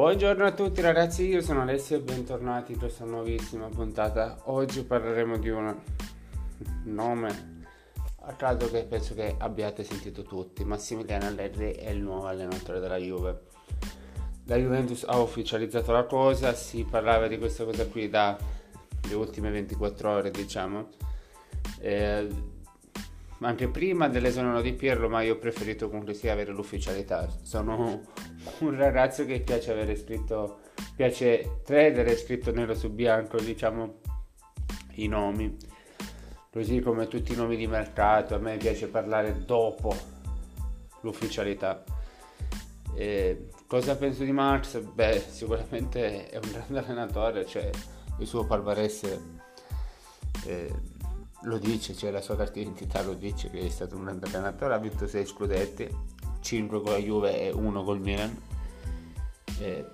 Buongiorno a tutti ragazzi, io sono Alessio e bentornati in questa nuovissima puntata. Oggi parleremo di un nome a caso che penso che abbiate sentito tutti. Massimiliano Allegri è il nuovo allenatore della Juve. La Juventus ha ufficializzato la cosa, si parlava di questa cosa qui dalle ultime 24 ore diciamo. Eh, anche prima dell'esonero di Pirlo, ma io ho preferito comunque sia avere l'ufficialità. Sono un ragazzo che piace avere scritto, piace tradere scritto nero su bianco, diciamo, i nomi. Così come tutti i nomi di mercato, a me piace parlare dopo l'ufficialità. E cosa penso di Marx? Beh, sicuramente è un grande allenatore, cioè il suo palmarès eh, lo dice, cioè la sua carta di identità lo dice che è stato un grande allenatore, ha vinto 6 scudetti, 5 con la Juve e 1 col Milan. E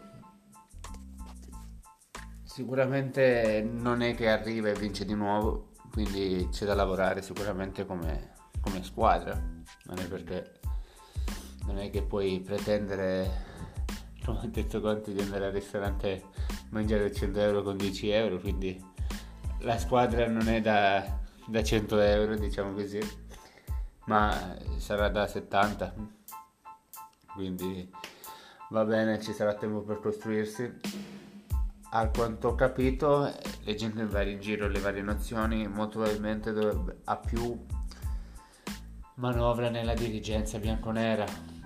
sicuramente non è che arriva e vince di nuovo, quindi c'è da lavorare sicuramente come, come squadra, non è perché non è che puoi pretendere, come ho detto Conti, di andare al ristorante a mangiare 100 euro con 10 euro, quindi la squadra non è da da 100 euro, diciamo così, ma sarà da 70, quindi va bene, ci sarà tempo per costruirsi. A quanto ho capito, leggendo in vari giro le varie nozioni, molto probabilmente dovrebbe, ha più manovra nella dirigenza bianconera,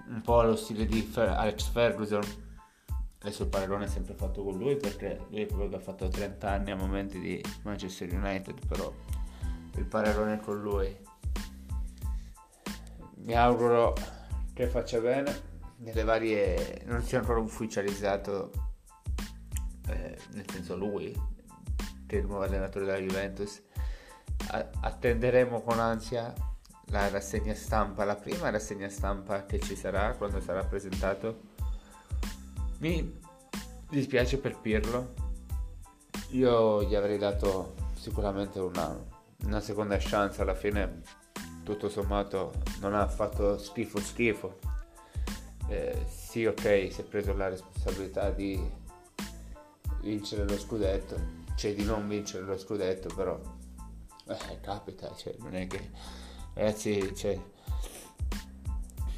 un po' allo stile di Alex Ferguson. Adesso il paragone è sempre fatto con lui perché lui è quello che ha fatto 30 anni a momenti di Manchester United, però il paragone con lui. Mi auguro che faccia bene. Nelle varie. non sia ancora ufficializzato, eh, nel senso lui, che è il nuovo allenatore della Juventus. A- attenderemo con ansia la rassegna stampa, la prima rassegna stampa che ci sarà quando sarà presentato. Mi dispiace per Pirlo. Io gli avrei dato sicuramente una una seconda chance alla fine tutto sommato non ha fatto schifo schifo eh, sì ok si è preso la responsabilità di vincere lo scudetto cioè di non vincere lo scudetto però eh, capita cioè non è che ragazzi cioè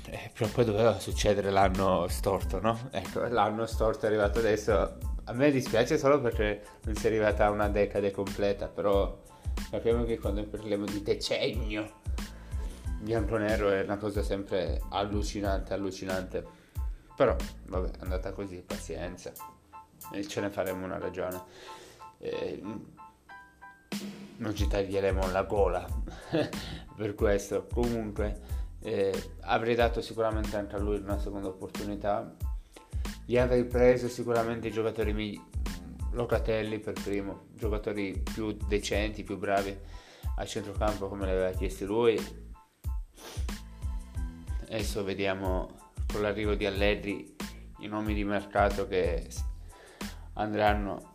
eh, prima o poi doveva succedere l'anno storto no? ecco l'anno storto è arrivato adesso a me dispiace solo perché non si è arrivata a una decade completa però Sappiamo che quando parliamo di decennio bianco-nero è una cosa sempre allucinante, allucinante. Però, vabbè, è andata così, pazienza. E ce ne faremo una ragione. Eh, non ci taglieremo la gola per questo. Comunque, eh, avrei dato sicuramente anche a lui una seconda opportunità. Gli avrei preso sicuramente i giocatori migliori Locatelli per primo, giocatori più decenti, più bravi a centrocampo come l'aveva chiesto lui. Adesso vediamo con l'arrivo di Allegri i nomi di mercato che andranno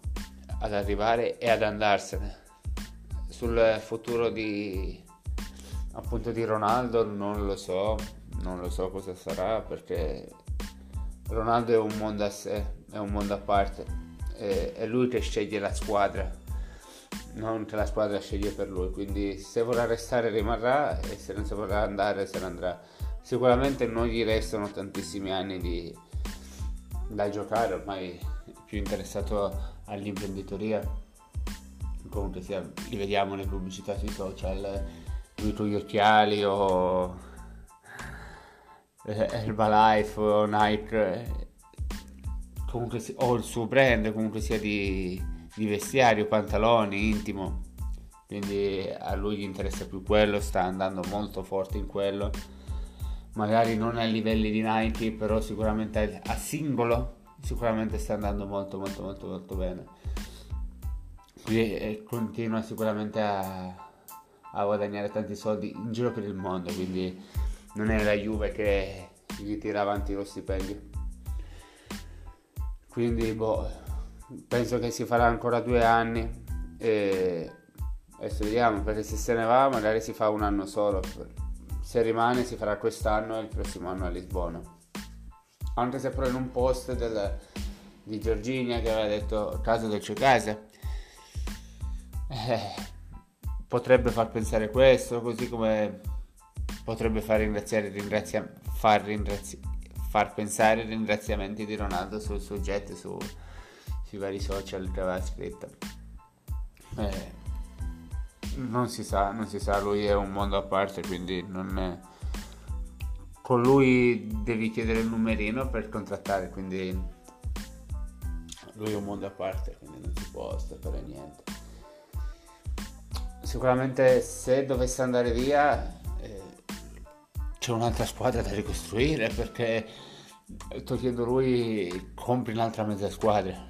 ad arrivare e ad andarsene. Sul futuro di appunto di Ronaldo non lo so, non lo so cosa sarà perché Ronaldo è un mondo a sé, è un mondo a parte è, lui che sceglie la squadra, non che la squadra sceglie per lui. Quindi se vorrà restare rimarrà e se non si vorrà andare se ne andrà. Sicuramente non gli restano tantissimi anni di, da giocare, ormai più interessato all'imprenditoria. Comunque sia, li vediamo nelle pubblicità sui social, lui con gli occhiali o Herbalife o Nike comunque o il suo brand comunque sia di, di vestiario, pantaloni, intimo. Quindi a lui gli interessa più quello, sta andando molto forte in quello. Magari non ai livelli di Nike, però sicuramente a singolo sicuramente sta andando molto molto molto molto bene. Quindi eh, continua sicuramente a, a guadagnare tanti soldi in giro per il mondo, quindi non è la Juve che gli tira avanti lo stipendio. Quindi boh, penso che si farà ancora due anni e adesso vediamo perché se se ne va magari si fa un anno solo. Se rimane si farà quest'anno e il prossimo anno a Lisbona. Anche se però in un post del, di Giorginia che aveva detto caso del casa. Eh, potrebbe far pensare questo, così come potrebbe far ringraziare, ringrazia, far, ringrazi, far pensare i ringraziamenti di Ronaldo sul suo jet su, sui vari social che aveva scritto. Eh, non si sa, non si sa, lui è un mondo a parte, quindi non è... con lui devi chiedere il numerino per contrattare, quindi lui è un mondo a parte, quindi non si può fare niente. Sicuramente se dovesse andare via c'è un'altra squadra da ricostruire perché togliendo lui compri un'altra mezza squadra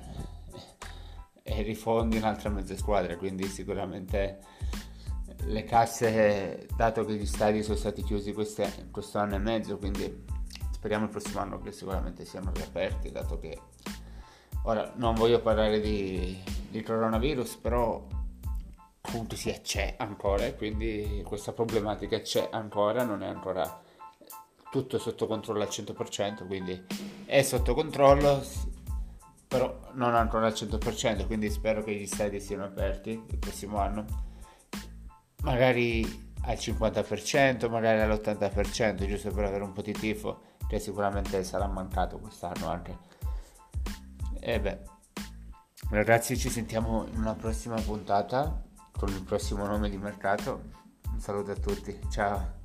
e rifondi un'altra mezza squadra, quindi sicuramente le casse, dato che gli stadi sono stati chiusi queste, questo anno e mezzo, quindi speriamo il prossimo anno che sicuramente siano riaperti, dato che ora non voglio parlare di, di coronavirus, però comunque sia c'è ancora, quindi questa problematica c'è ancora, non è ancora tutto sotto controllo al 100%, quindi è sotto controllo, però non ancora al 100%, quindi spero che gli stadi siano aperti il prossimo anno, magari al 50%, magari all'80%, giusto per avere un po' di tifo, che sicuramente sarà mancato quest'anno anche. E beh, ragazzi ci sentiamo in una prossima puntata con il prossimo nome di mercato. Un saluto a tutti, ciao!